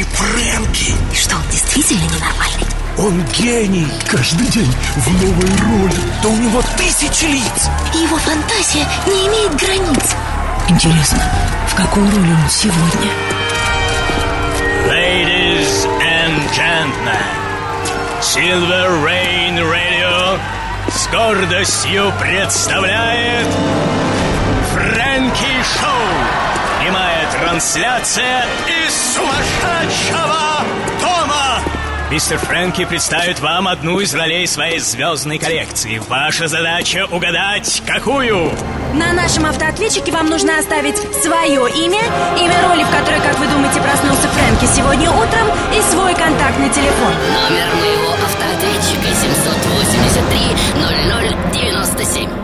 Слушай, Фрэнки! И что, он действительно ненормальный? Он гений! Каждый день в новой роли. Да у него тысячи лиц! И его фантазия не имеет границ. Интересно, в какой роли он сегодня? Ladies and gentlemen, Silver Rain Radio с гордостью представляет Фрэнки Шоу. Трансляция из сумасшедшего дома. Мистер Фрэнки представит вам одну из ролей своей звездной коллекции. Ваша задача угадать, какую? На нашем автоответчике вам нужно оставить свое имя, имя роли, в которой, как вы думаете, проснулся Фрэнки сегодня утром, и свой контактный телефон. Номер моего автоответчика 783 0097.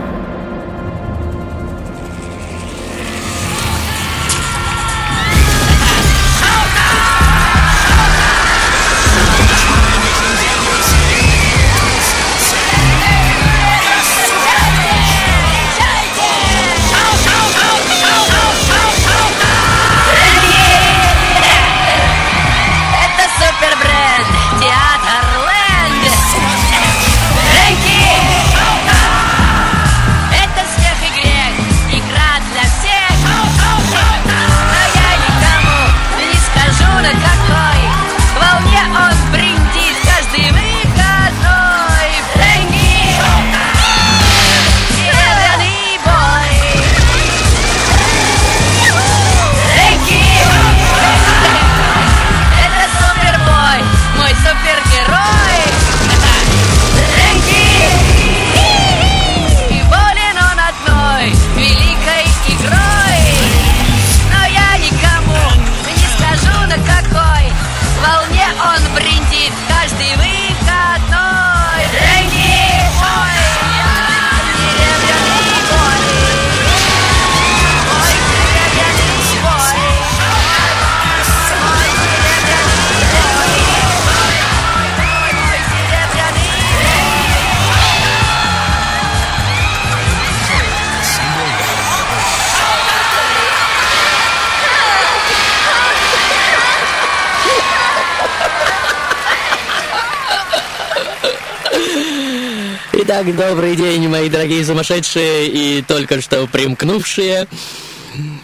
Итак, добрый день, мои дорогие сумасшедшие и только что примкнувшие.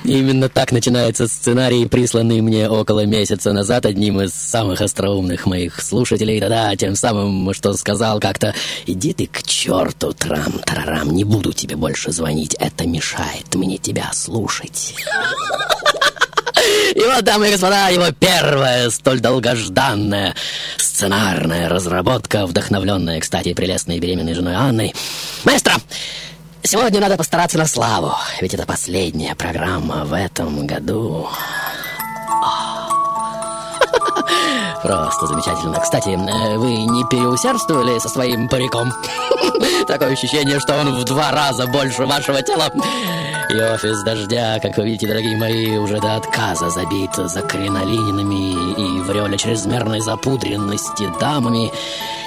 Именно так начинается сценарий, присланный мне около месяца назад одним из самых остроумных моих слушателей. Да-да, тем самым, что сказал как-то «Иди ты к черту, трам-тарарам, не буду тебе больше звонить, это мешает мне тебя слушать». И вот, дамы и господа, его первая столь долгожданная сценарная разработка, вдохновленная, кстати, прелестной беременной женой Анной. Маэстро, сегодня надо постараться на славу, ведь это последняя программа в этом году. Просто замечательно. Кстати, э, вы не переусердствовали со своим париком? Такое ощущение, что он в два раза больше вашего тела. И офис дождя, как вы видите, дорогие мои, уже до отказа забит закринолиненными и в реоле чрезмерной запудренности дамами.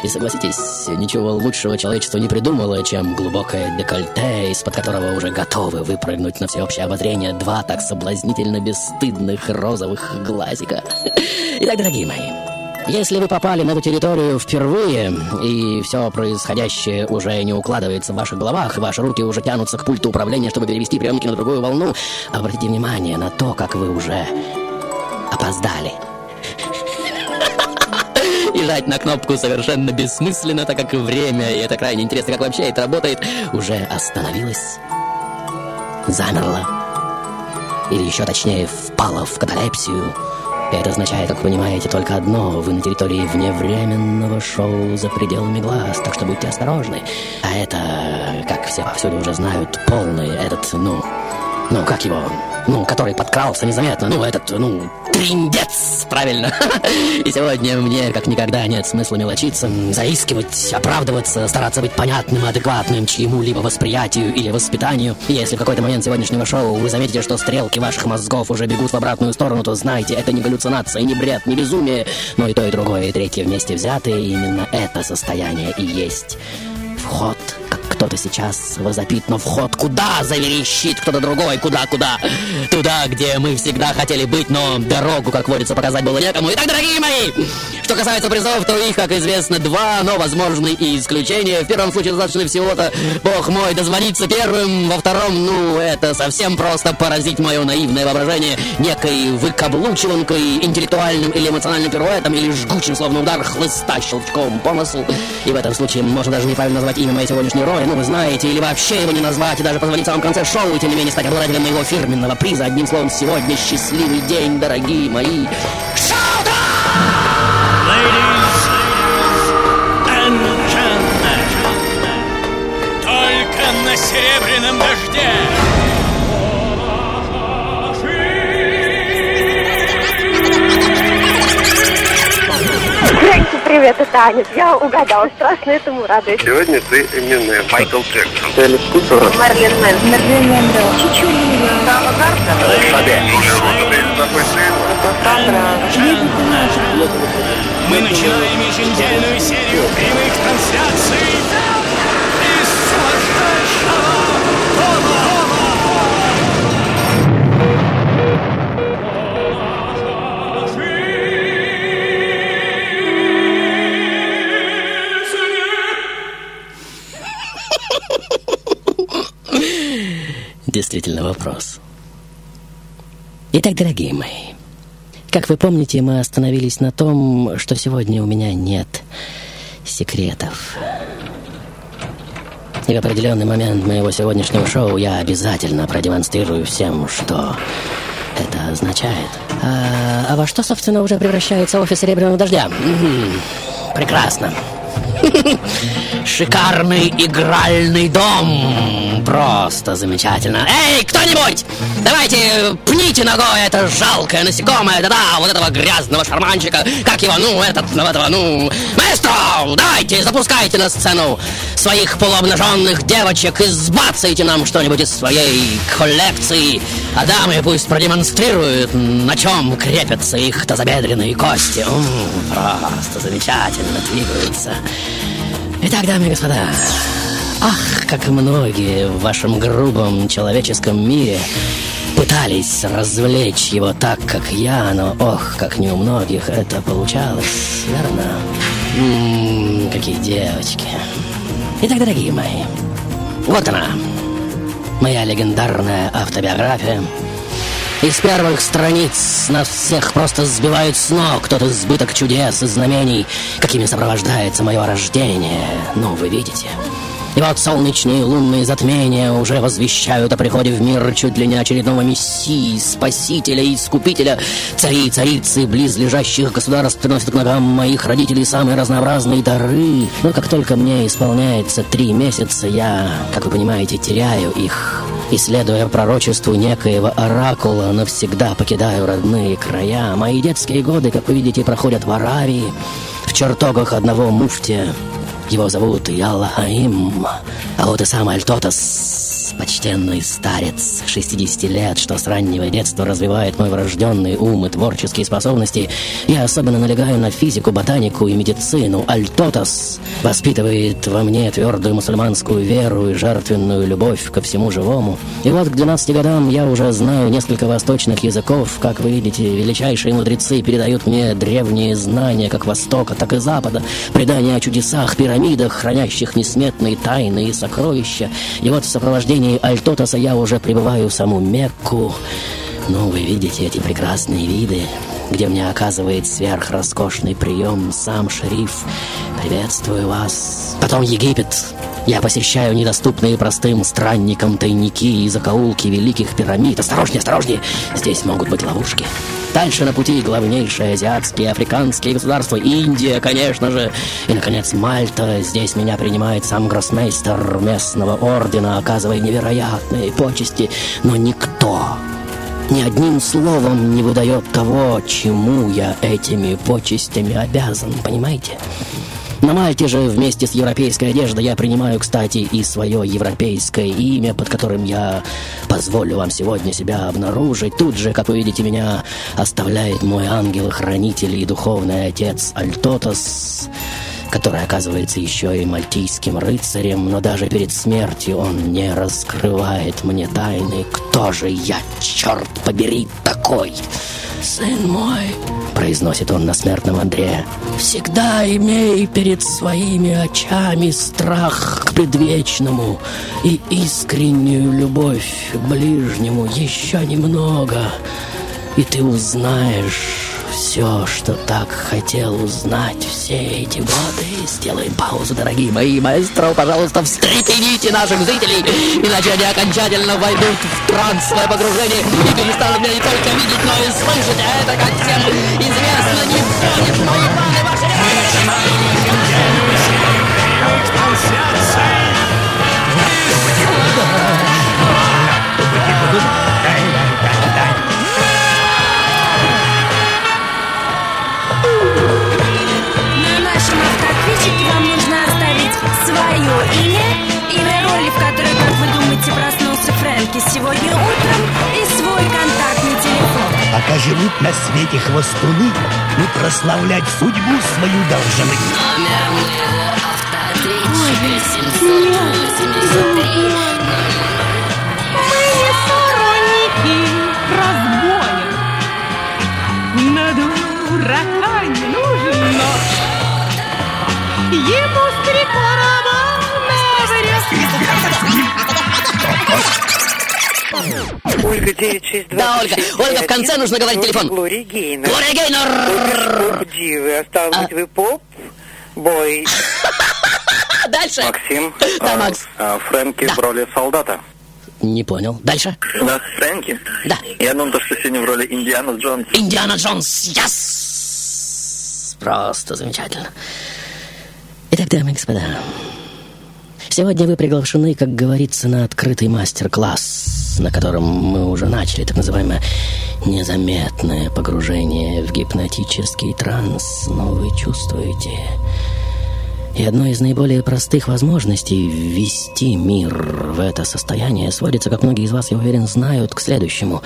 И согласитесь, ничего лучшего человечество не придумало, чем глубокое декольте, из-под которого уже готовы выпрыгнуть на всеобщее обозрение два так соблазнительно бесстыдных розовых глазика. Итак, дорогие мои, если вы попали на эту территорию впервые, и все происходящее уже не укладывается в ваших головах, ваши руки уже тянутся к пульту управления, чтобы перевести приемники на другую волну, обратите внимание на то, как вы уже опоздали. И жать на кнопку совершенно бессмысленно, так как время, и это крайне интересно, как вообще это работает, уже остановилось, замерло, или еще точнее впало в каталепсию, это означает, как вы понимаете, только одно. Вы на территории вневременного шоу за пределами глаз, так что будьте осторожны. А это, как все повсюду уже знают, полный этот, ну... Ну, как его? Ну, который подкрался незаметно. Ну, этот, ну, триндец, правильно. И сегодня мне, как никогда, нет смысла мелочиться, заискивать, оправдываться, стараться быть понятным адекватным чьему-либо восприятию или воспитанию. И если в какой-то момент сегодняшнего шоу вы заметите, что стрелки ваших мозгов уже бегут в обратную сторону, то знайте, это не галлюцинация, не бред, не безумие, но и то, и другое, и третье вместе взятые, именно это состояние и есть вход, кто-то сейчас возопит, но вход куда заверещит кто-то другой, куда, куда? Туда, где мы всегда хотели быть, но дорогу, как водится, показать было некому. Итак, дорогие мои, что касается призов, то их, как известно, два, но возможны и исключения. В первом случае достаточно всего-то, бог мой, дозвониться первым, во втором, ну, это совсем просто поразить мое наивное воображение некой выкаблучиванкой, интеллектуальным или эмоциональным пируэтом, или жгучим, словно удар хлыста щелчком по носу. И в этом случае можно даже неправильно назвать имя моей сегодняшней роли, ну, вы знаете, или вообще его не назвать, и даже позвонить в самом конце шоу, и тем не менее стать обладателем моего фирменного приза. Одним словом, сегодня счастливый день, дорогие мои. Только на серебряном дожде. Привет, это Аня. Я угадала, страшно этому радуюсь. Сегодня ты Эминем. Майкл Джексон. Элис Купер. Марлен Мэн. Марлен Мэндо. Чичулина. Сава Итак, дорогие мои, как вы помните, мы остановились на том, что сегодня у меня нет секретов. И в определенный момент моего сегодняшнего шоу я обязательно продемонстрирую всем, что это означает. А, а во что, собственно, уже превращается офис Серебряного Дождя? Прекрасно. Шикарный игральный дом. Просто замечательно. Эй, кто-нибудь! Давайте пните ногой это жалкое насекомое. Да-да, вот этого грязного шарманчика. Как его, ну, этот, ну, этого, ну... Маэстро, давайте, запускайте на сцену своих полуобнаженных девочек и сбацайте нам что-нибудь из своей коллекции. А дамы пусть продемонстрируют, на чем крепятся их тазобедренные кости. М, просто замечательно двигаются. Итак, дамы и господа, ах, как многие в вашем грубом человеческом мире пытались развлечь его так, как я, но ох, как не у многих это получалось, верно? М, какие девочки. Итак, дорогие мои, вот она, моя легендарная автобиография. Из первых страниц нас всех просто сбивают с ног тот избыток чудес и знамений, какими сопровождается мое рождение. Ну, вы видите. И вот солнечные и лунные затмения уже возвещают о приходе в мир чуть ли не очередного мессии, спасителя и искупителя. Цари и царицы близлежащих государств приносят к ногам моих родителей самые разнообразные дары. Но как только мне исполняется три месяца, я, как вы понимаете, теряю их. И следуя пророчеству некоего оракула, навсегда покидаю родные края. Мои детские годы, как вы видите, проходят в Аравии, в чертогах одного муфтия. Его зовут Яллахаим, а вот и сам Альтотас, почтенный старец, 60 лет, что с раннего детства развивает мой врожденный ум и творческие способности. Я особенно налегаю на физику, ботанику и медицину. Альтотас воспитывает во мне твердую мусульманскую веру и жертвенную любовь ко всему живому. И вот к 12 годам я уже знаю несколько восточных языков. Как вы видите, величайшие мудрецы передают мне древние знания как Востока, так и Запада, предания о чудесах, пирамидах, хранящих несметные тайны и сокровища. И вот в сопровождении Альтотаса я уже прибываю в саму Мекку. Ну, вы видите эти прекрасные виды, где мне оказывает сверхроскошный прием сам шериф. Приветствую вас. Потом Египет. Я посещаю недоступные простым странникам тайники и закоулки великих пирамид. Осторожнее, осторожнее, здесь могут быть ловушки. Дальше на пути главнейшие азиатские, африканские государства, Индия, конечно же. И, наконец, Мальта. Здесь меня принимает сам гроссмейстер местного ордена, оказывая невероятные почести. Но никто ни одним словом не выдает того, чему я этими почестями обязан, понимаете? На Мальте же вместе с европейской одеждой я принимаю, кстати, и свое европейское имя, под которым я позволю вам сегодня себя обнаружить. Тут же, как вы видите, меня оставляет мой ангел-хранитель и духовный отец Альтотос. Который оказывается еще и мальтийским рыцарем, но даже перед смертью он не раскрывает мне тайны, кто же я, черт побери, такой. «Сын мой», — произносит он на смертном Андре, «всегда имей перед своими очами страх к предвечному и искреннюю любовь к ближнему еще немного, и ты узнаешь все, что так хотел узнать все эти годы. Сделаем паузу, дорогие мои маэстро. Пожалуйста, встрепените наших зрителей, иначе они окончательно войдут в трансовое погружение и перестанут меня не только видеть, но и слышать. А это, как всем известно, свете хвостуны, мы прославлять судьбу свою должны. Номер моего автоответчика 783. Ольга 962. Да, Ольга. Ольга, в конце нужно говорить телефон. Глория Гейнер. Глория Гейнер! Поп дивы. А стало быть, вы поп? Бой. А дальше? Максим, Да, а, Макс. а, Фрэнки в роли солдата. Не понял. Дальше? Да, Фрэнки? Да. Я думаю, то, что сегодня в роли Индиана Джонс. Индиана Джонс. Yes! Просто замечательно. Итак, дамы и господа, сегодня вы приглашены, как говорится, на открытый мастер-класс, на котором мы уже начали так называемое незаметное погружение в гипнотический транс, но вы чувствуете... И одной из наиболее простых возможностей ввести мир в это состояние сводится, как многие из вас, я уверен, знают, к следующему.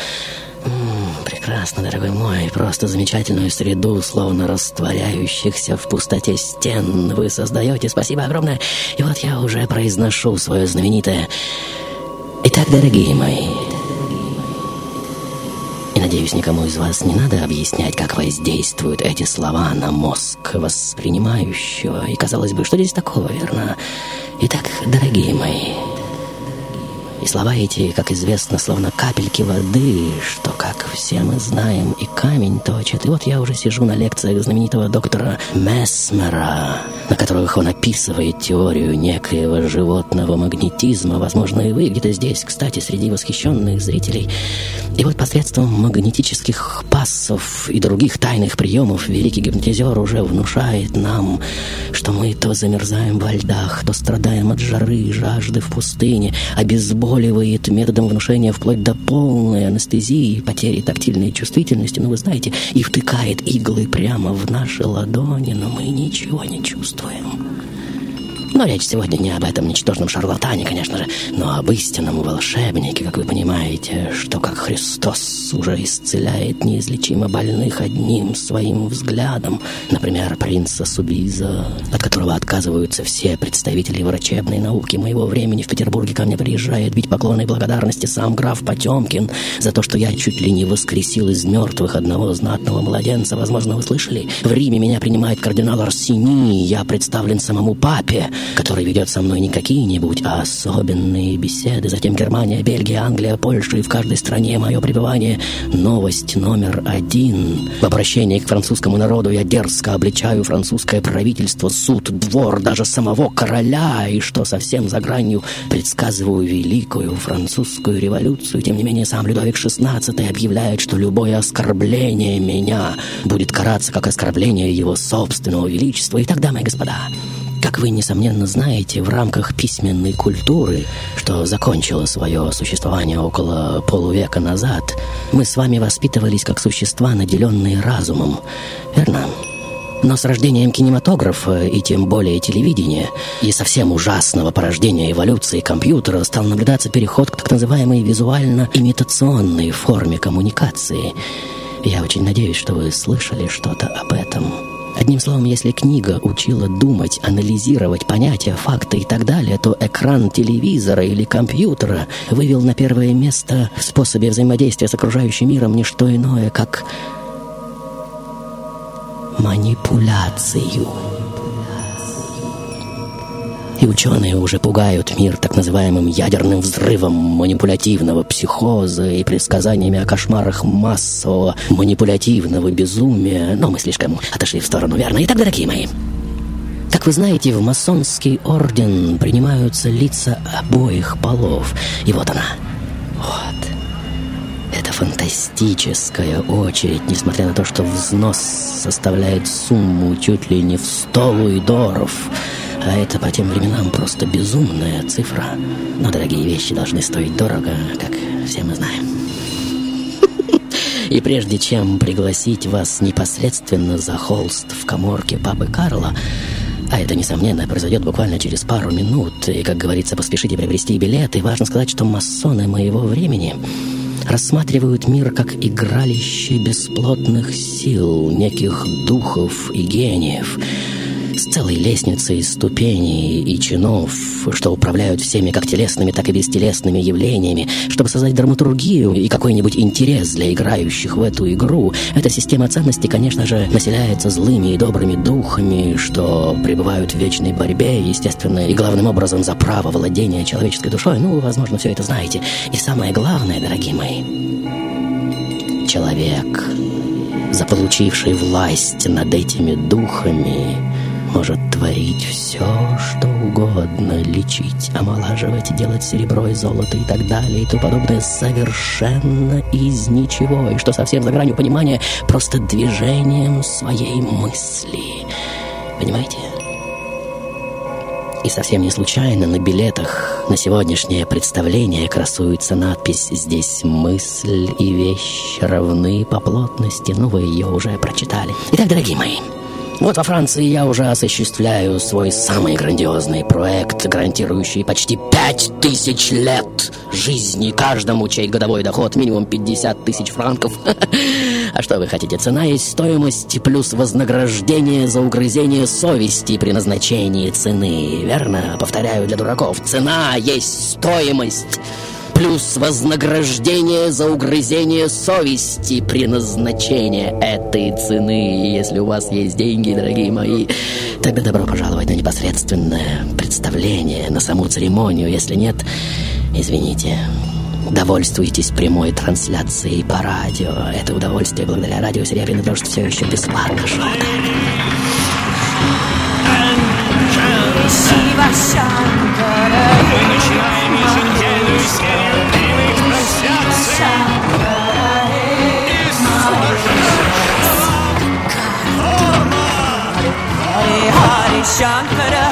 Прекрасно, дорогой мой, просто замечательную среду, словно растворяющихся в пустоте стен, вы создаете. Спасибо огромное. И вот я уже произношу свое знаменитое «Итак, дорогие мои, и надеюсь, никому из вас не надо объяснять, как воздействуют эти слова на мозг воспринимающего. И казалось бы, что здесь такого, верно? Итак, дорогие мои, и слова эти, как известно, словно капельки воды, что, как все мы знаем, и камень точит. И вот я уже сижу на лекциях знаменитого доктора Месмера, на которых он описывает теорию некоего животного магнетизма. Возможно, и вы где-то здесь, кстати, среди восхищенных зрителей. И вот посредством магнетических пассов и других тайных приемов великий гипнотизер уже внушает нам, что мы то замерзаем во льдах, то страдаем от жары и жажды в пустыне, обезболивает методом внушения вплоть до полной анестезии, потери тактильной чувствительности, ну вы знаете, и втыкает иглы прямо в наши ладони, но мы ничего не чувствуем. Но речь сегодня не об этом ничтожном шарлатане, конечно же, но об истинном волшебнике, как вы понимаете, что как Христос уже исцеляет неизлечимо больных одним своим взглядом, например, принца Субиза, от которого отказываются все представители врачебной науки моего времени. В Петербурге ко мне приезжает бить поклоны и благодарности сам граф Потемкин за то, что я чуть ли не воскресил из мертвых одного знатного младенца. Возможно, вы слышали? В Риме меня принимает кардинал Арсини, я представлен самому папе, который ведет со мной не какие-нибудь, а особенные беседы. Затем Германия, Бельгия, Англия, Польша и в каждой стране мое пребывание. Новость номер один. В обращении к французскому народу я дерзко обличаю французское правительство, суд, двор, даже самого короля, и что совсем за гранью предсказываю великую французскую революцию. Тем не менее, сам Людовик XVI объявляет, что любое оскорбление меня будет караться как оскорбление его собственного величества. И дамы и господа, как вы, несомненно, знаете, в рамках письменной культуры, что закончила свое существование около полувека назад, мы с вами воспитывались как существа, наделенные разумом. Верно? Но с рождением кинематографа и тем более телевидения и совсем ужасного порождения эволюции компьютера стал наблюдаться переход к так называемой визуально-имитационной форме коммуникации. Я очень надеюсь, что вы слышали что-то об этом. Одним словом, если книга учила думать, анализировать понятия, факты и так далее, то экран телевизора или компьютера вывел на первое место в способе взаимодействия с окружающим миром не что иное, как манипуляцию. И ученые уже пугают мир так называемым ядерным взрывом манипулятивного психоза и предсказаниями о кошмарах массового манипулятивного безумия. Но мы слишком отошли в сторону, верно? Итак, дорогие мои, как вы знаете, в масонский орден принимаются лица обоих полов. И вот она. Вот. Это фантастическая очередь, несмотря на то, что взнос составляет сумму чуть ли не в сто луидоров. А это по тем временам просто безумная цифра. Но дорогие вещи должны стоить дорого, как все мы знаем. И прежде чем пригласить вас непосредственно за холст в коморке папы Карла, а это, несомненно, произойдет буквально через пару минут, и, как говорится, поспешите приобрести билеты, важно сказать, что масоны моего времени рассматривают мир как игралище бесплотных сил, неких духов и гениев — с целой лестницей ступеней и чинов, что управляют всеми как телесными, так и бестелесными явлениями, чтобы создать драматургию и какой-нибудь интерес для играющих в эту игру. Эта система ценностей, конечно же, населяется злыми и добрыми духами, что пребывают в вечной борьбе, естественно, и главным образом за право владения человеческой душой. Ну, возможно, все это знаете. И самое главное, дорогие мои, человек, заполучивший власть над этими духами, может творить все, что угодно, лечить, омолаживать, делать серебро и золото и так далее и тому подобное совершенно из ничего, и что совсем за гранью понимания просто движением своей мысли. Понимаете? И совсем не случайно на билетах на сегодняшнее представление красуется надпись «Здесь мысль и вещь равны по плотности». Ну, вы ее уже прочитали. Итак, дорогие мои, вот во Франции я уже осуществляю свой самый грандиозный проект, гарантирующий почти пять тысяч лет жизни каждому, чей годовой доход минимум 50 тысяч франков. А что вы хотите? Цена есть стоимость плюс вознаграждение за угрызение совести при назначении цены. Верно? Повторяю для дураков. Цена есть стоимость плюс вознаграждение за угрызение совести при назначении этой цены. Если у вас есть деньги, дорогие мои, тогда добро пожаловать на непосредственное представление, на саму церемонию. Если нет, извините. Довольствуйтесь прямой трансляцией по радио. Это удовольствие благодаря радио Серебряный дождь все еще бесплатно. Шоу. Мы начинаем еженедельную серию Shankara.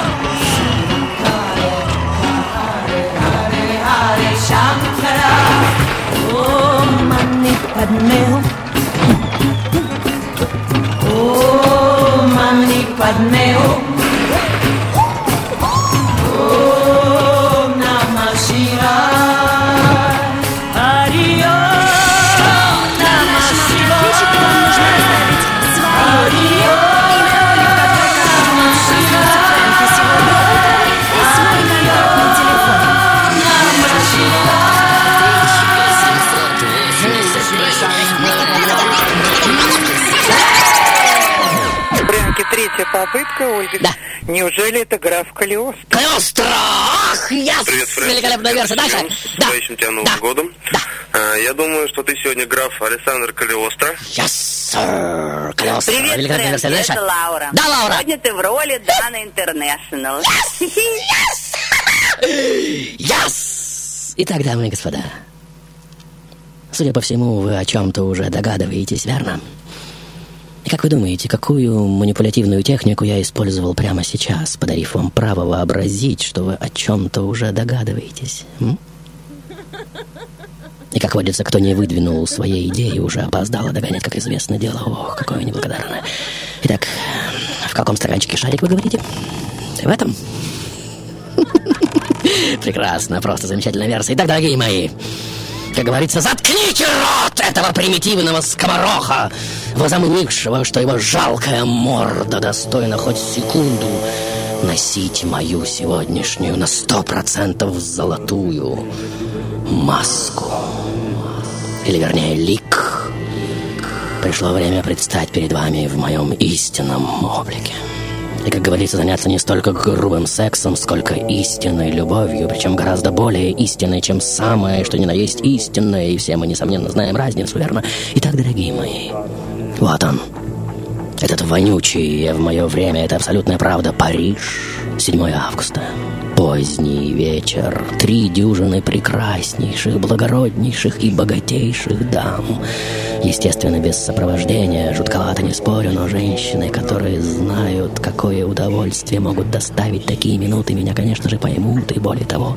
Попытка, Ольга. Да. Неужели это граф Калиостро? Калиостро! Ах, яс! Привет, Фрэнк. Великолепная версия. Дальше. С Да. наступающим тебя Новым Да. годом. Да. А, Я думаю, что ты сегодня граф Александр Калиостро. Yes, sir. Калиостро. Привет, Великолепная Фрэнк, версия. Дальше. это Лаура. Да, Лаура. Сегодня ты в роли Дана Интернешнл. Яс! Итак, дамы и господа, судя по всему, вы о чем-то уже догадываетесь, верно? И как вы думаете, какую манипулятивную технику я использовал прямо сейчас, подарив вам право вообразить, что вы о чем-то уже догадываетесь? м? И как водится, кто не выдвинул своей идеи, уже опоздало догонять, как известно дело. Ох, какое неблагодарное. Итак, в каком стаканчике шарик вы говорите? В этом? Прекрасно, просто замечательная версия. Итак, дорогие мои, Как говорится, заткните рот этого примитивного скомороха, возомнившего, что его жалкая морда достойна хоть секунду носить мою сегодняшнюю на сто процентов золотую маску. Или вернее лик. Пришло время предстать перед вами в моем истинном облике. И, как говорится, заняться не столько грубым сексом, сколько истинной любовью, причем гораздо более истинной, чем самое, что ни на есть истинное, и все мы, несомненно, знаем разницу, верно? Итак, дорогие мои, вот он, этот вонючий в мое время, это абсолютная правда, Париж, 7 августа. Поздний вечер, три дюжины прекраснейших, благороднейших и богатейших дам. Естественно, без сопровождения, жутковато не спорю, но женщины, которые знают, какое удовольствие могут доставить такие минуты, меня, конечно же, поймут и, более того,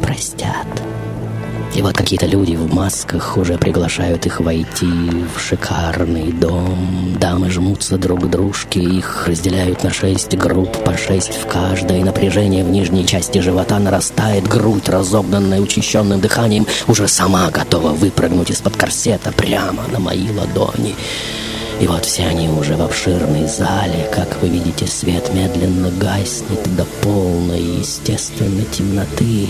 простят. И вот какие-то люди в масках уже приглашают их войти в шикарный дом. Дамы жмутся друг к дружке, их разделяют на шесть групп, по шесть в каждой. Напряжение в нижней части живота нарастает, грудь, разогнанная учащенным дыханием, уже сама готова выпрыгнуть из-под корсета прямо на мои ладони. И вот все они уже в обширной зале. Как вы видите, свет медленно гаснет до полной естественной темноты.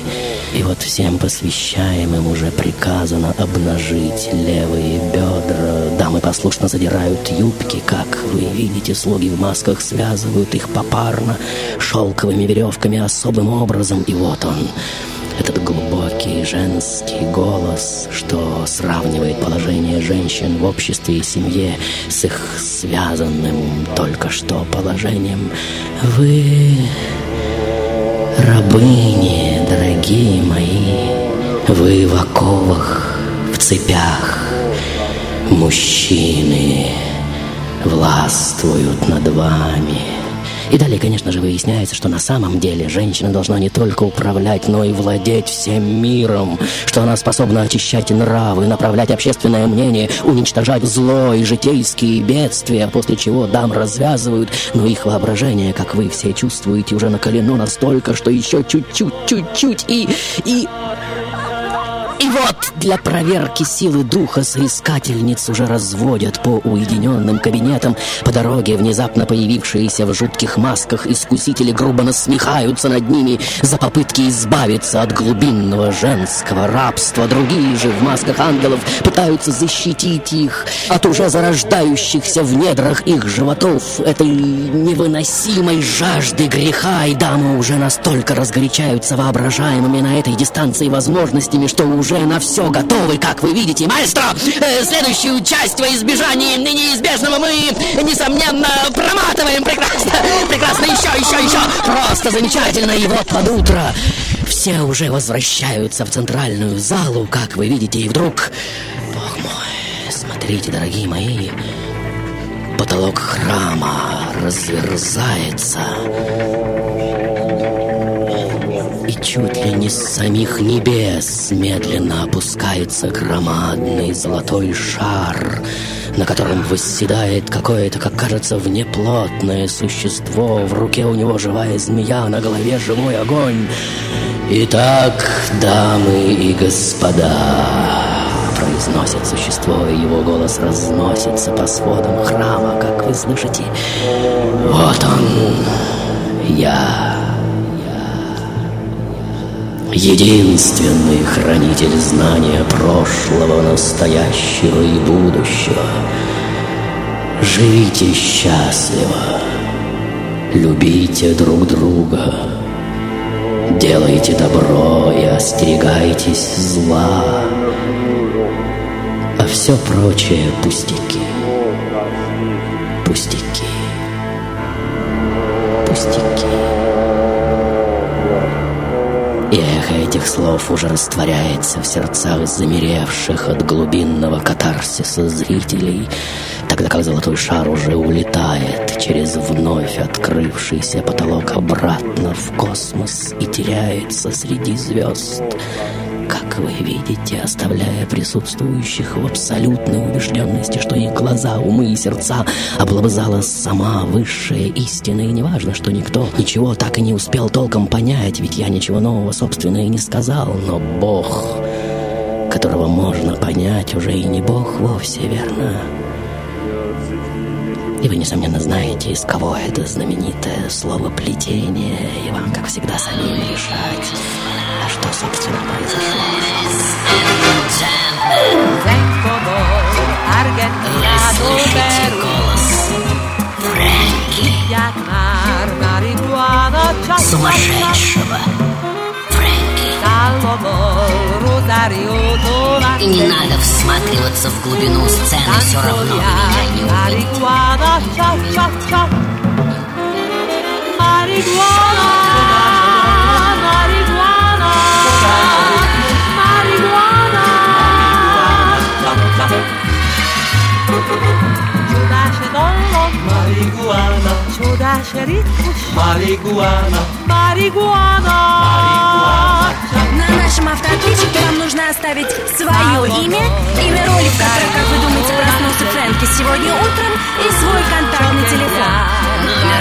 И вот всем посвящаемым уже приказано обнажить левые бедра. Дамы послушно задирают юбки. Как вы видите, слуги в масках связывают их попарно шелковыми веревками особым образом. И вот он, этот глубокий женский голос, что сравнивает положение женщин в обществе и семье с их связанным только что положением. Вы рабыни, дорогие мои, вы в оковах, в цепях. Мужчины властвуют над вами. И далее, конечно же, выясняется, что на самом деле женщина должна не только управлять, но и владеть всем миром, что она способна очищать нравы, направлять общественное мнение, уничтожать зло и житейские бедствия, после чего дам развязывают, но их воображение, как вы все чувствуете, уже накалено настолько, что еще чуть-чуть, чуть-чуть и... и... И вот для проверки силы духа соискательниц уже разводят по уединенным кабинетам. По дороге внезапно появившиеся в жутких масках искусители грубо насмехаются над ними за попытки избавиться от глубинного женского рабства. Другие же в масках ангелов пытаются защитить их от уже зарождающихся в недрах их животов этой невыносимой жажды греха. И дамы уже настолько разгорячаются воображаемыми на этой дистанции возможностями, что уже на все готовы, как вы видите. Маэстро, э, следующую часть во избежании неизбежного мы, несомненно, проматываем. Прекрасно, прекрасно, еще, еще, еще. Просто замечательно. И вот под утро все уже возвращаются в центральную залу, как вы видите, и вдруг... Бог мой, смотрите, дорогие мои, потолок храма разверзается чуть ли не с самих небес медленно опускается громадный золотой шар, на котором восседает какое-то, как кажется, внеплотное существо. В руке у него живая змея, на голове живой огонь. Итак, дамы и господа, произносит существо, и его голос разносится по сводам храма, как вы слышите. Вот он, я, единственный хранитель знания прошлого, настоящего и будущего. Живите счастливо, любите друг друга, делайте добро и остерегайтесь зла, а все прочее пустяки. Пустяки. Пустяки. Этих слов уже растворяется в сердцах замеревших от глубинного катарсиса зрителей, тогда как золотой шар уже улетает через вновь открывшийся потолок обратно в космос и теряется среди звезд, как вы видите, оставляя присутствующих в абсолютной убежденности, что их глаза, умы и сердца облобызала сама высшая истина, и неважно, что никто ничего так и не успел толком понять, ведь я ничего нового, собственно, и не сказал, но Бог которого можно понять, уже и не бог вовсе, верно? И вы, несомненно, знаете, из кого это знаменитое слово «плетение», и вам, как всегда, самим решать, что, собственно, произошло. Голос Фрэнки. Сумасшедшего И не надо всматриваться в глубину сцены Все равно меня не увидите Маригуана Чудаше ритмуш Маригуана Маригуана На нашем автоответчике вам нужно оставить свое имя, имя роли, в которой, как вы думаете, проснулся Фрэнки сегодня утром, и свой контактный телефон.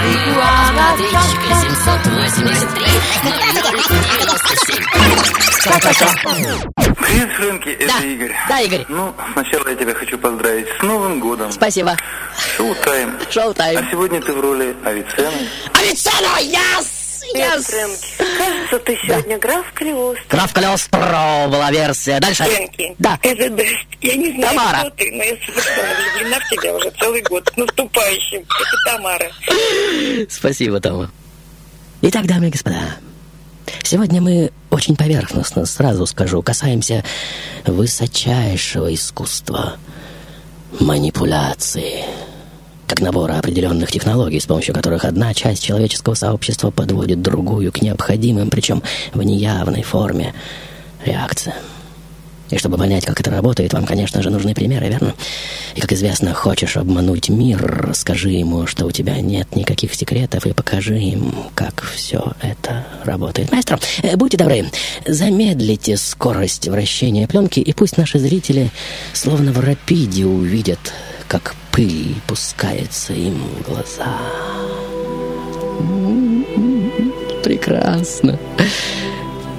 Маригуана Ответчика 783 Привет, Фрэнки, это Игорь. Да, Игорь. Ну, сначала я тебя хочу поздравить с Новым годом. Спасибо. Шоу-тайм. Шоу-тайм. А сегодня ты в роли Авиценны. Авиценна, yes! Фрэнки, кажется, ты сегодня граф Калиостро. Граф Калиостро была версия. Дальше. Фрэнки, Да. это Дэст. Я не знаю, Тамара. кто ты, но я совершенно влюблена в тебя уже целый год. С наступающим. Это Тамара. Спасибо, Тома. Итак, дамы и господа, сегодня мы очень поверхностно, сразу скажу, касаемся высочайшего искусства манипуляции, как набора определенных технологий, с помощью которых одна часть человеческого сообщества подводит другую к необходимым, причем в неявной форме, реакциям. И чтобы понять, как это работает, вам, конечно же, нужны примеры, верно? И, как известно, хочешь обмануть мир, скажи ему, что у тебя нет никаких секретов, и покажи им, как все это работает. Маэстро, э, будьте добры, замедлите скорость вращения пленки, и пусть наши зрители, словно в рапиде, увидят, как пыль пускается им в глаза. Прекрасно.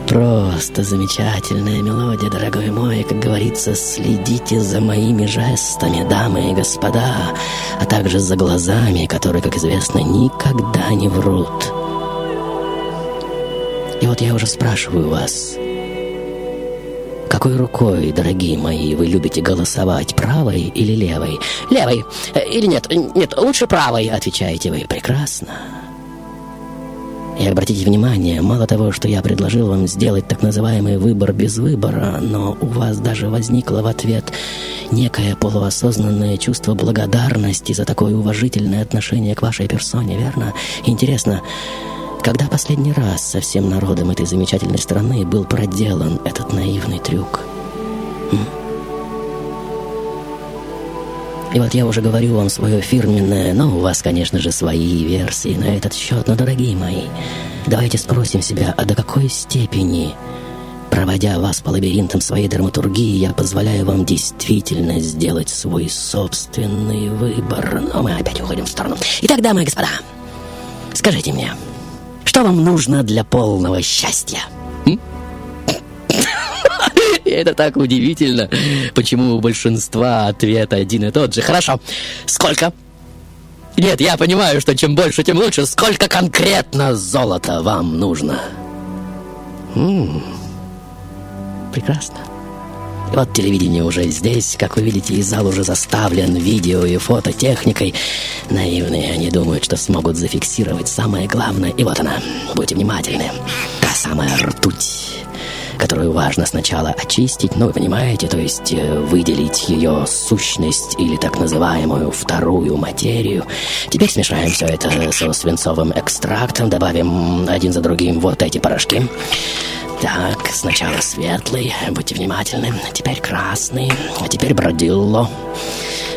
Просто замечательная мелодия, дорогой мой. Как говорится, следите за моими жестами, дамы и господа, а также за глазами, которые, как известно, никогда не врут. И вот я уже спрашиваю вас, какой рукой, дорогие мои, вы любите голосовать, правой или левой? Левой Э, или нет? Нет, лучше правой, отвечаете вы. Прекрасно. И обратите внимание, мало того, что я предложил вам сделать так называемый выбор без выбора, но у вас даже возникло в ответ некое полуосознанное чувство благодарности за такое уважительное отношение к вашей персоне, верно? Интересно, когда последний раз со всем народом этой замечательной страны был проделан этот наивный трюк? И вот я уже говорю вам свое фирменное, но у вас, конечно же, свои версии на этот счет. Но, дорогие мои, давайте спросим себя, а до какой степени, проводя вас по лабиринтам своей драматургии, я позволяю вам действительно сделать свой собственный выбор. Но мы опять уходим в сторону. Итак, дамы и господа, скажите мне, что вам нужно для полного счастья? М? Это так удивительно, почему у большинства ответ один и тот же. Хорошо. Сколько? Нет, я понимаю, что чем больше, тем лучше. Сколько конкретно золота вам нужно? М, Прекрасно. Вот телевидение уже здесь, как вы видите, и зал уже заставлен видео и фототехникой. Наивные они думают, что смогут зафиксировать самое главное. И вот она, будьте внимательны. Та самая ртуть которую важно сначала очистить, ну, вы понимаете, то есть э, выделить ее сущность или так называемую вторую материю. Теперь смешаем все это со свинцовым экстрактом, добавим один за другим вот эти порошки. Так, сначала светлый, будьте внимательны, теперь красный, а теперь бродилло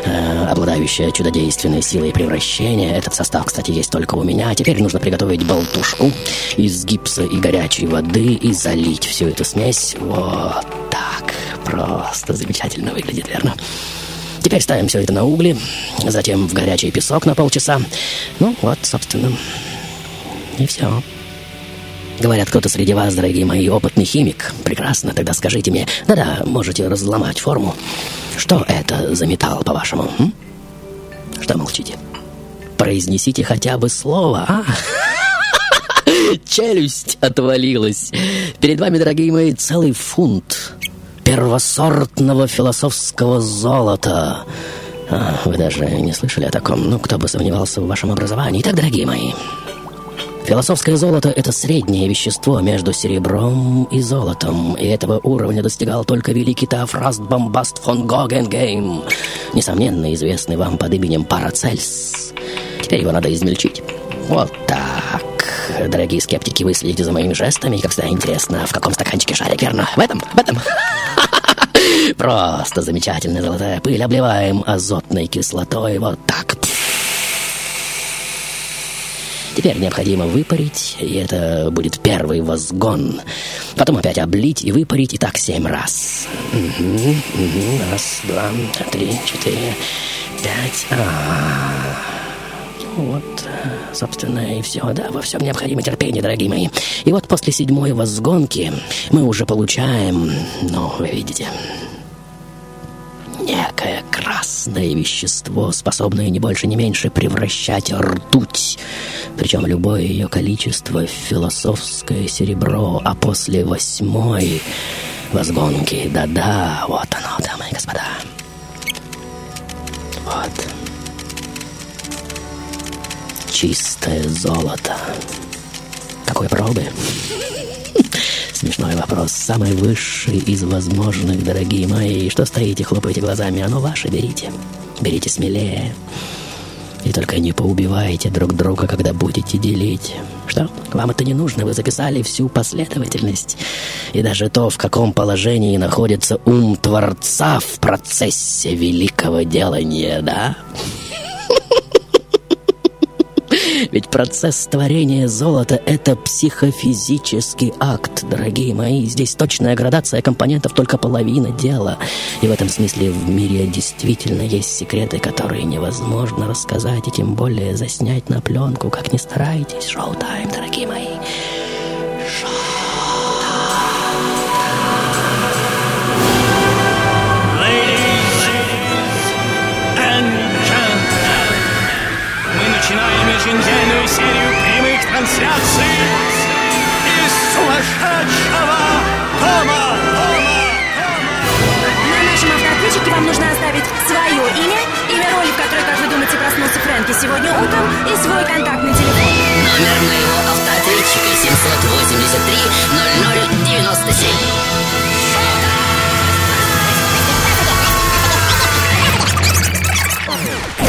э, обладающая чудодейственной силой превращения. Этот состав, кстати, есть только у меня. Теперь нужно приготовить болтушку из гипса и горячей воды и залить всю эту смесь. Вот так. Просто замечательно выглядит, верно? Теперь ставим все это на угли, затем в горячий песок на полчаса. Ну вот, собственно, и все. Говорят, кто-то среди вас, дорогие мои, опытный химик. Прекрасно, тогда скажите мне. Да-да, можете разломать форму. Что это за металл, по-вашему? м? Что молчите? Произнесите хотя бы слово, а? Челюсть отвалилась. Перед вами, дорогие мои, целый фунт первосортного философского золота. А, вы даже не слышали о таком? Ну, кто бы сомневался в вашем образовании. Итак, дорогие мои, Философское золото — это среднее вещество между серебром и золотом, и этого уровня достигал только великий Теофраст Бомбаст фон Гогенгейм, несомненно известный вам под именем Парацельс. Теперь его надо измельчить. Вот так. Дорогие скептики, вы следите за моими жестами, и, как всегда, интересно, в каком стаканчике шарик, верно? В этом? В этом? Просто замечательная золотая пыль. Обливаем азотной кислотой. Вот так. Теперь необходимо выпарить, и это будет первый возгон. Потом опять облить и выпарить, и так семь раз. Мгм, мгм. Раз, два, три, четыре, пять. А, Вот, собственно, и все. Да, во всем необходимо терпение, дорогие мои. И вот после седьмой возгонки мы уже получаем, ну, вы видите, некое красное вещество, способное не больше, не меньше превращать ртуть. Причем любое ее количество в философское серебро, а после восьмой возгонки, да-да, вот оно, дамы и господа. Вот. Чистое золото. Какой пробы? Смешной вопрос. Самый высший из возможных, дорогие мои. Что стоите, хлопаете глазами? Оно ваше, берите. Берите смелее. И только не поубивайте друг друга, когда будете делить. Что? Вам это не нужно, вы записали всю последовательность. И даже то, в каком положении находится ум Творца в процессе великого делания, да? Ведь процесс творения золота — это психофизический акт, дорогие мои. Здесь точная градация компонентов только половина дела. И в этом смысле в мире действительно есть секреты, которые невозможно рассказать, и тем более заснять на пленку, как ни старайтесь. Шоу-тайм, дорогие мои. Прямых трансляций из сумасшедшего дома. На нашем автоответчике вам нужно оставить свое имя, имя роли, в которой, как вы думаете, проснулся Фрэнки сегодня утром, и свой контактный телефон. Номер моего автоответчика 783 0097.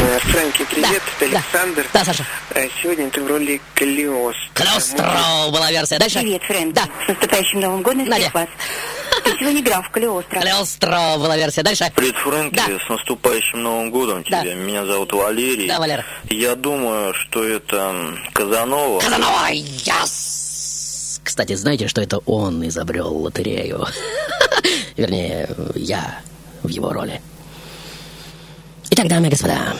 Фрэнки, привет, это Александр. Да, Саша. Э, Сегодня ты в роли Калиостро. Калиостро была версия. Дальше? Привет, Фрэнки. С наступающим Новым годом Надя. всех вас. Ты сегодня играл в Калиостро. Калиостро была версия. Дальше? Привет, Фрэнки, Да. с наступающим Новым годом Да. тебя. Меня зовут Валерий. Да, Валера. Я думаю, что это Казанова. Казанова, яс! Кстати, знаете, что это он изобрел лотерею? Вернее, я в его роли. Итак, дамы и господа,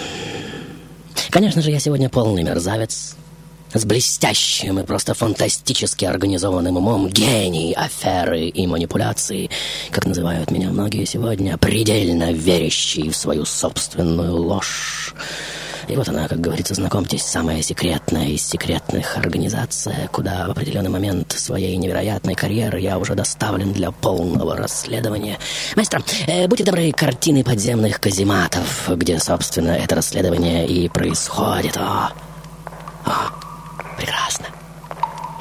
конечно же, я сегодня полный мерзавец, с блестящим и просто фантастически организованным умом, гений аферы и манипуляции, как называют меня многие сегодня, предельно верящий в свою собственную ложь. И вот она, как говорится, знакомьтесь, самая секретная из секретных организация, куда в определенный момент своей невероятной карьеры я уже доставлен для полного расследования. Маэстро, э, будьте добры, картины подземных казематов, где, собственно, это расследование и происходит. О, о, прекрасно.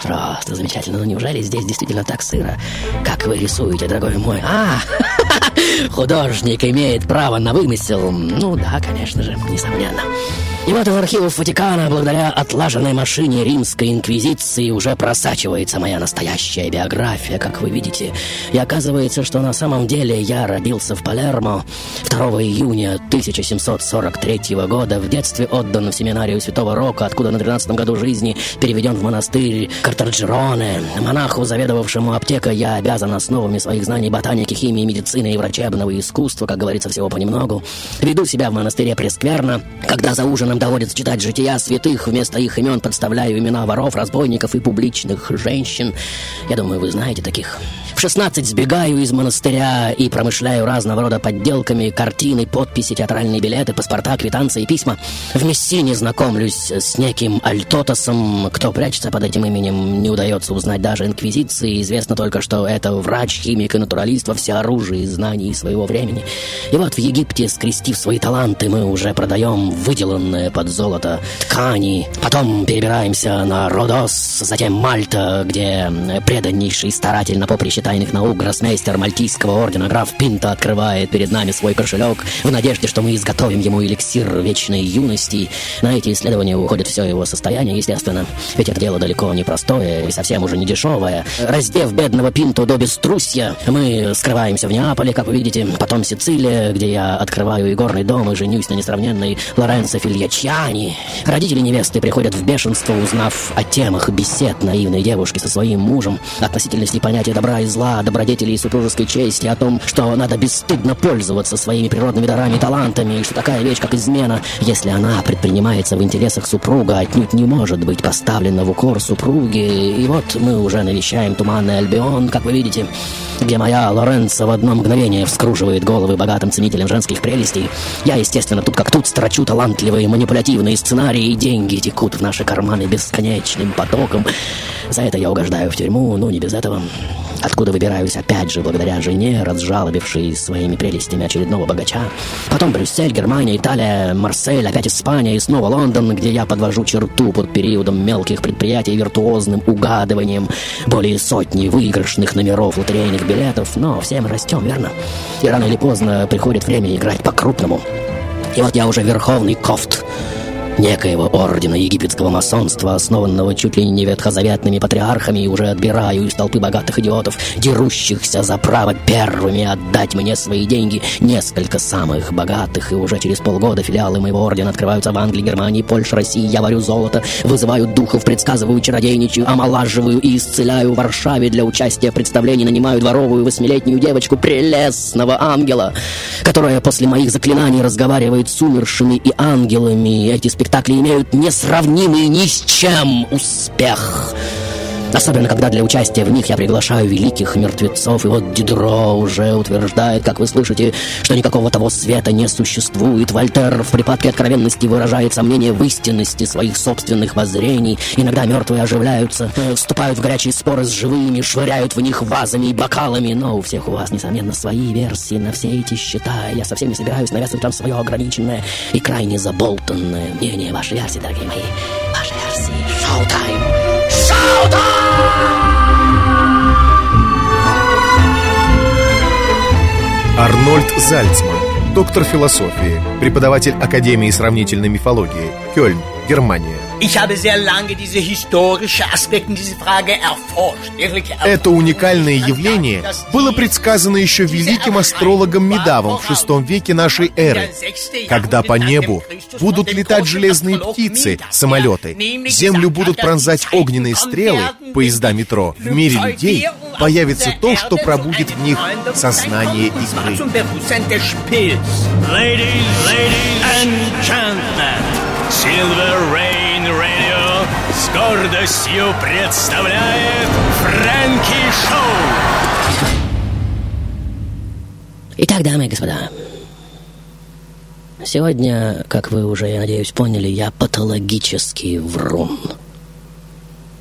Просто замечательно. Ну неужели здесь действительно так сыро, как вы рисуете, дорогой мой? А, художник имеет право на вымысел. Ну да, конечно же, несомненно. Вот из архивов Ватикана, благодаря отлаженной машине римской инквизиции, уже просачивается моя настоящая биография, как вы видите. И оказывается, что на самом деле я родился в Палермо 2 июня 1743 года, в детстве отдан в семинарию Святого Рока, откуда на 13 году жизни переведен в монастырь Картаджероне. Монаху, заведовавшему аптекой, я обязан основами своих знаний ботаники, химии, медицины и врачебного искусства, как говорится, всего понемногу. Веду себя в монастыре прескверно, когда за ужином нам доводится читать жития святых, вместо их имен подставляю имена воров, разбойников и публичных женщин. Я думаю, вы знаете таких. В 16 сбегаю из монастыря и промышляю разного рода подделками, картины, подписи, театральные билеты, паспорта, квитанции, письма. В Мессине знакомлюсь с неким Альтотосом. Кто прячется под этим именем, не удается узнать даже инквизиции. Известно только, что это врач, химик и натуралист во всеоружии знаний своего времени. И вот в Египте, скрестив свои таланты, мы уже продаем выделанные под золото ткани. Потом перебираемся на Родос, затем Мальта, где преданнейший старатель на поприще тайных наук гроссмейстер Мальтийского ордена граф Пинта открывает перед нами свой кошелек в надежде, что мы изготовим ему эликсир вечной юности. На эти исследования уходит все его состояние, естественно. Ведь это дело далеко не простое и совсем уже не дешевое. Раздев бедного Пинту до беструсья, мы скрываемся в Неаполе, как вы видите, потом Сицилия, где я открываю игорный дом и женюсь на несравненной Лоренцо Фильячьяни. Родители невесты приходят в бешенство, узнав о темах бесед наивной девушки со своим мужем, относительности понятия добра и зла, зла, добродетели и супружеской чести, о том, что надо бесстыдно пользоваться своими природными дарами и талантами, и что такая вещь, как измена, если она предпринимается в интересах супруга, отнюдь не может быть поставлена в укор супруги. И вот мы уже навещаем туманный Альбион, как вы видите, где моя Лоренцо в одно мгновение вскруживает головы богатым ценителям женских прелестей. Я, естественно, тут как тут строчу талантливые манипулятивные сценарии, и деньги текут в наши карманы бесконечным потоком. За это я угождаю в тюрьму, ну не без этого. Откуда выбираюсь опять же благодаря жене, разжалобившей своими прелестями очередного богача. Потом Брюссель, Германия, Италия, Марсель, опять Испания и снова Лондон, где я подвожу черту под периодом мелких предприятий виртуозным угадыванием более сотни выигрышных номеров лотерейных билетов. Но всем растем, верно? И рано или поздно приходит время играть по-крупному. И вот я уже верховный кофт некоего ордена египетского масонства, основанного чуть ли не ветхозаветными патриархами, и уже отбираю из толпы богатых идиотов, дерущихся за право первыми отдать мне свои деньги, несколько самых богатых, и уже через полгода филиалы моего ордена открываются в Англии, Германии, Польше, России. Я варю золото, вызываю духов, предсказываю чародейничаю, омолаживаю и исцеляю в Варшаве для участия в представлении, нанимаю дворовую восьмилетнюю девочку, прелестного ангела, которая после моих заклинаний разговаривает с умершими и ангелами. Эти спектакли имеют несравнимый ни с чем успех. Особенно, когда для участия в них я приглашаю великих мертвецов. И вот Дидро уже утверждает, как вы слышите, что никакого того света не существует. Вольтер в припадке откровенности выражает сомнение в истинности своих собственных воззрений. Иногда мертвые оживляются, вступают в горячие споры с живыми, швыряют в них вазами и бокалами. Но у всех у вас, несомненно, свои версии на все эти счета. Я совсем не собираюсь навязывать вам свое ограниченное и крайне заболтанное мнение. Ваши версии, дорогие мои, ваши версии. Шоу-тайм! Шоу-тайм! Арнольд Зальцман, доктор философии, преподаватель Академии сравнительной мифологии, Кёльн, Германия. Это уникальное явление было предсказано еще великим астрологом Медавом в VI веке нашей эры, когда по небу будут летать железные птицы, самолеты, землю будут пронзать огненные стрелы, поезда метро. В мире людей появится то, что пробудит в них сознание игры. Ladies, ladies and gentlemen, Silver Rain Radio с гордостью представляет Фрэнки Шоу. Итак, дамы и господа, сегодня, как вы уже, я надеюсь, поняли, я патологический врун.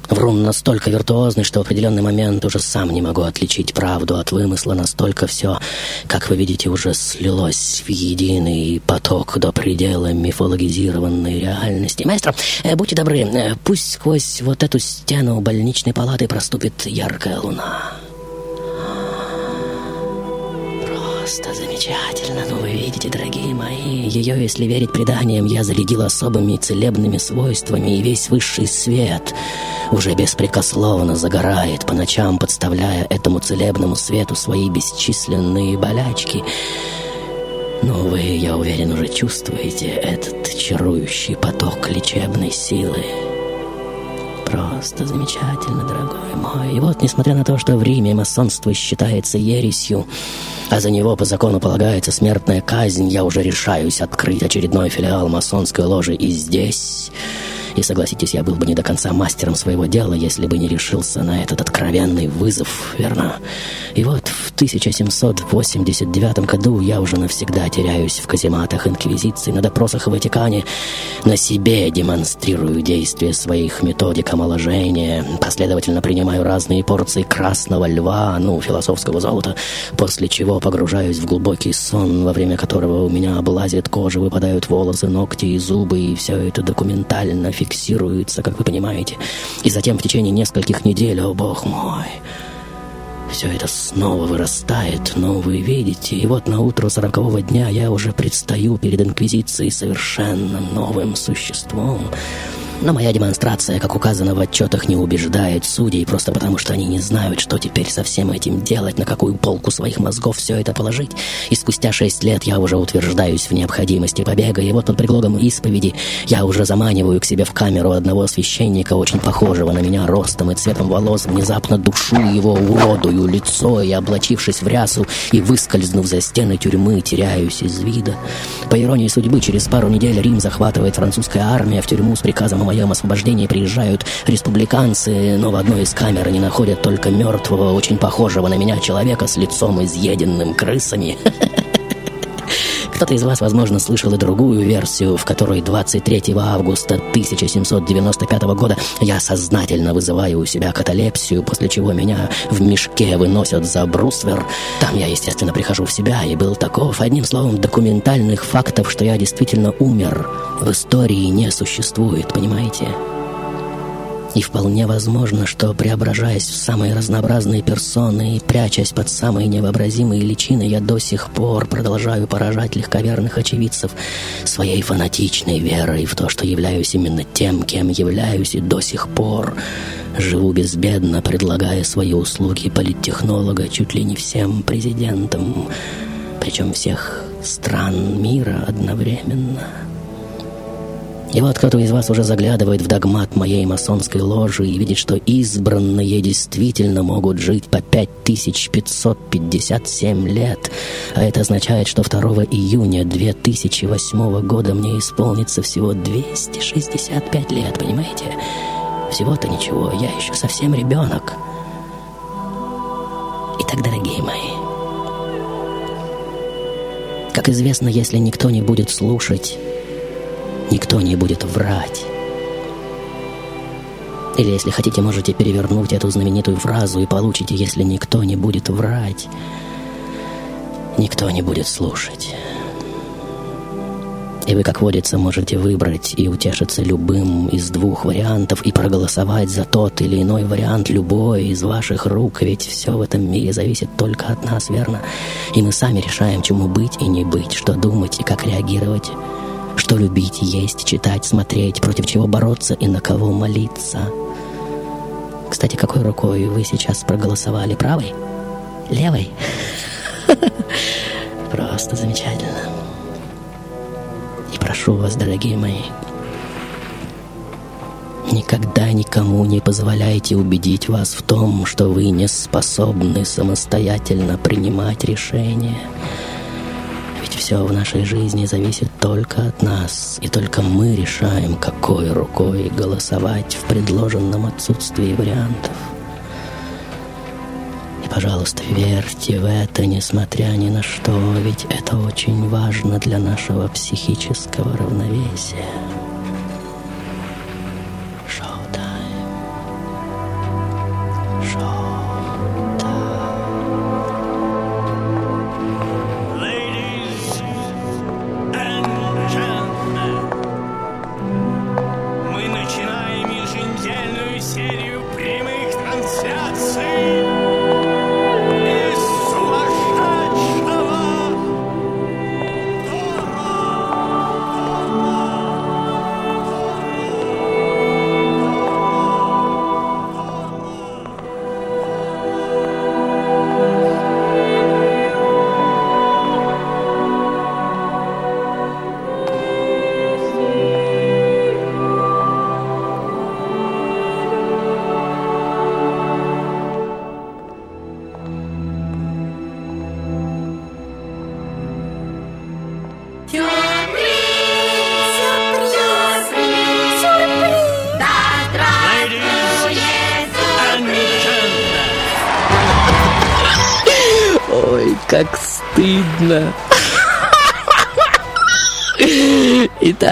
Врун настолько виртуозный, что в определенный момент уже сам не могу отличить правду от вымысла. Настолько все, как вы видите, уже слилось в единый поток до предела мифологизированной реальности. Маэстро, э, будьте добры, э, пусть сквозь вот эту стену больничной палаты проступит яркая луна. Просто замечательно. Ну, вы видите, дорогие мои, ее, если верить преданиям, я зарядил особыми целебными свойствами, и весь высший свет уже беспрекословно загорает по ночам, подставляя этому целебному свету свои бесчисленные болячки. Но вы, я уверен, уже чувствуете этот чарующий поток лечебной силы. Просто замечательно, дорогой мой. И вот, несмотря на то, что в Риме масонство считается ересью, а за него по закону полагается смертная казнь, я уже решаюсь открыть очередной филиал масонской ложи и здесь... И согласитесь, я был бы не до конца мастером своего дела, если бы не решился на этот откровенный вызов, верно? И вот в 1789 году я уже навсегда теряюсь в казематах Инквизиции, на допросах в Ватикане, на себе демонстрирую действия своих методик омоложения, последовательно принимаю разные порции красного льва, ну, философского золота, после чего погружаюсь в глубокий сон, во время которого у меня облазит кожа, выпадают волосы, ногти и зубы, и все это документально фиксируется, как вы понимаете. И затем в течение нескольких недель, о бог мой, все это снова вырастает, но вы видите, и вот на утро сорокового дня я уже предстаю перед Инквизицией совершенно новым существом, но моя демонстрация, как указано в отчетах, не убеждает судей, просто потому что они не знают, что теперь со всем этим делать, на какую полку своих мозгов все это положить. И спустя шесть лет я уже утверждаюсь в необходимости побега, и вот под предлогом исповеди я уже заманиваю к себе в камеру одного священника, очень похожего на меня ростом и цветом волос, внезапно душу его, уродую лицо и, облачившись в рясу и выскользнув за стены тюрьмы, теряюсь из вида. По иронии судьбы, через пару недель Рим захватывает французская армия в тюрьму с приказом моем освобождении приезжают республиканцы, но в одной из камер они находят только мертвого, очень похожего на меня человека с лицом изъеденным крысами. Кто-то из вас, возможно, слышал и другую версию, в которой 23 августа 1795 года я сознательно вызываю у себя каталепсию, после чего меня в мешке выносят за бруствер. Там я, естественно, прихожу в себя и был таков. Одним словом, документальных фактов, что я действительно умер, в истории не существует, понимаете? И вполне возможно, что, преображаясь в самые разнообразные персоны и прячась под самые невообразимые личины, я до сих пор продолжаю поражать легковерных очевидцев своей фанатичной верой в то, что являюсь именно тем, кем являюсь, и до сих пор живу безбедно, предлагая свои услуги политтехнолога чуть ли не всем президентам, причем всех стран мира одновременно. И вот кто-то из вас уже заглядывает в догмат моей масонской ложи и видит, что избранные действительно могут жить по 5557 лет. А это означает, что 2 июня 2008 года мне исполнится всего 265 лет, понимаете? Всего-то ничего, я еще совсем ребенок. Итак, дорогие мои, как известно, если никто не будет слушать, никто не будет врать. Или, если хотите, можете перевернуть эту знаменитую фразу и получите, если никто не будет врать, никто не будет слушать. И вы, как водится, можете выбрать и утешиться любым из двух вариантов и проголосовать за тот или иной вариант, любой из ваших рук, ведь все в этом мире зависит только от нас, верно? И мы сами решаем, чему быть и не быть, что думать и как реагировать что любить, есть, читать, смотреть, против чего бороться и на кого молиться. Кстати, какой рукой вы сейчас проголосовали? Правой? Левой? Просто замечательно. И прошу вас, дорогие мои, никогда никому не позволяйте убедить вас в том, что вы не способны самостоятельно принимать решения – все в нашей жизни зависит только от нас, и только мы решаем, какой рукой голосовать в предложенном отсутствии вариантов. И, пожалуйста, верьте в это, несмотря ни на что, ведь это очень важно для нашего психического равновесия. Мы see.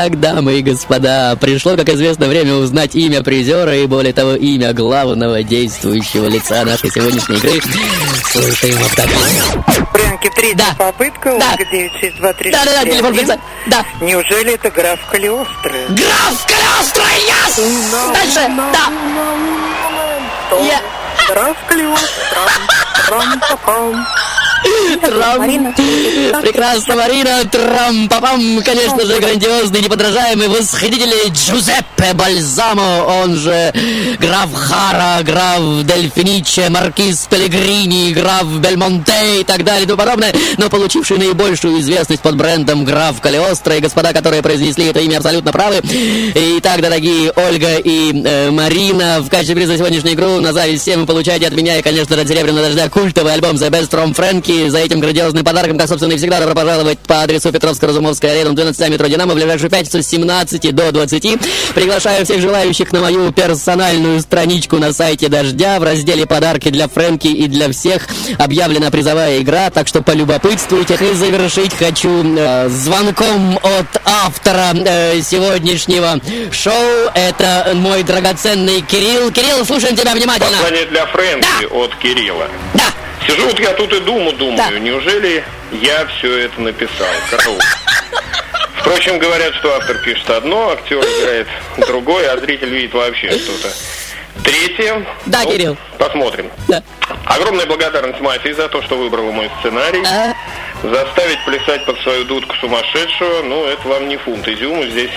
Итак, дамы и господа, пришло, как известно, время узнать имя призера и, более того, имя главного действующего лица нашей сегодняшней игры. Слушаем автопись. Фрэнки, третья Да. попытка, Да. Ольга 962 Да, да, да, телефон лица. Да. Неужели это граф Калиостро? Граф Калиостро, yes! Дальше, да. Я... Граф Калиостро. Трам-пам. Трам. Прекрасно, Марина. Трам-папам, конечно же, грандиозный, неподражаемый, восхитительный Джузеппе Бальзамо, он же граф Хара, граф Дельфиниче, маркиз Пелегрини, граф Бельмонте и так далее и тому подобное, но получивший наибольшую известность под брендом граф Калиостро, и господа, которые произнесли это имя, абсолютно правы. Итак, дорогие Ольга и э, Марина, в качестве приза за сегодняшнюю игру на зависть всем вы получаете от меня и, конечно же, от Серебряного Дождя культовый альбом The Best From Frankie. За этим грандиозным подарком, как, собственно, и всегда, добро пожаловать по адресу Петровско-Разумовская, рядом 12 метро Динамо, в ближайшую пятницу с 17 до 20. Приглашаю всех желающих на мою персональную страничку на сайте Дождя. В разделе «Подарки для Фрэнки» и для всех объявлена призовая игра, так что полюбопытствуйте. И завершить хочу э, звонком от автора э, сегодняшнего шоу. Это мой драгоценный Кирилл. Кирилл, слушаем тебя внимательно. Послание для Фрэнки от Кирилла. Да. Сижу вот я тут и думаю, думаю, неужели я все это написал? Караул. Впрочем, говорят, что автор пишет одно, актер играет другое, а зритель видит вообще что-то. Третье. Да, Ну, Кирилл. Посмотрим. Да. Огромная благодарность Мафии за то, что выбрала мой сценарий. А? Заставить плясать под свою дудку сумасшедшего, ну, это вам не фунт изюму, здесь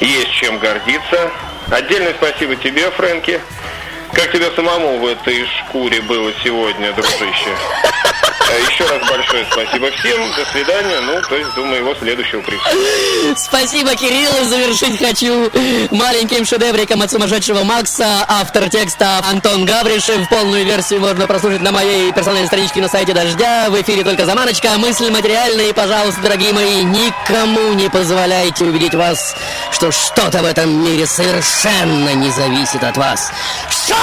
есть чем гордиться. Отдельное спасибо тебе, Фрэнки. Как тебе самому в этой шкуре было сегодня, дружище? А Еще раз большое спасибо всем. До свидания. Ну, то есть, до моего следующего прихода. Спасибо, Кирилл. Завершить хочу маленьким шедевриком от сумасшедшего Макса. Автор текста Антон Гавришев. Полную версию можно прослушать на моей персональной страничке на сайте Дождя. В эфире только заманочка. Мысль материальная. И, пожалуйста, дорогие мои, никому не позволяйте убедить вас, что что-то в этом мире совершенно не зависит от вас. Что-то!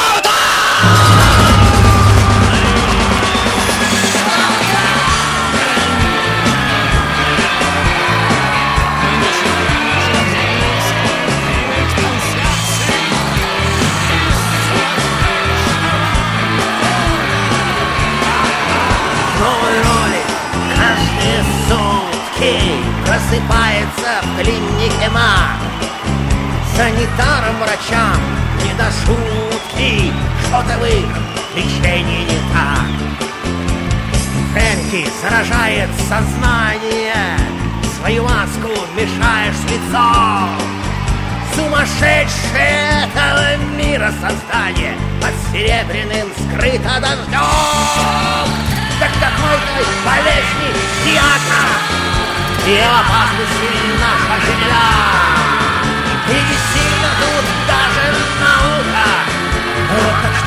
Просыпается в клинике маг Санитарам, врачам не до шутки Что-то в их не так. Фрэнки заражает сознание. Свою маску мешаешь с лицом Сумасшедшее этого мира создание Под серебряным скрыто дождем. Так какой-то болезни театра И опасности наша земля Oh,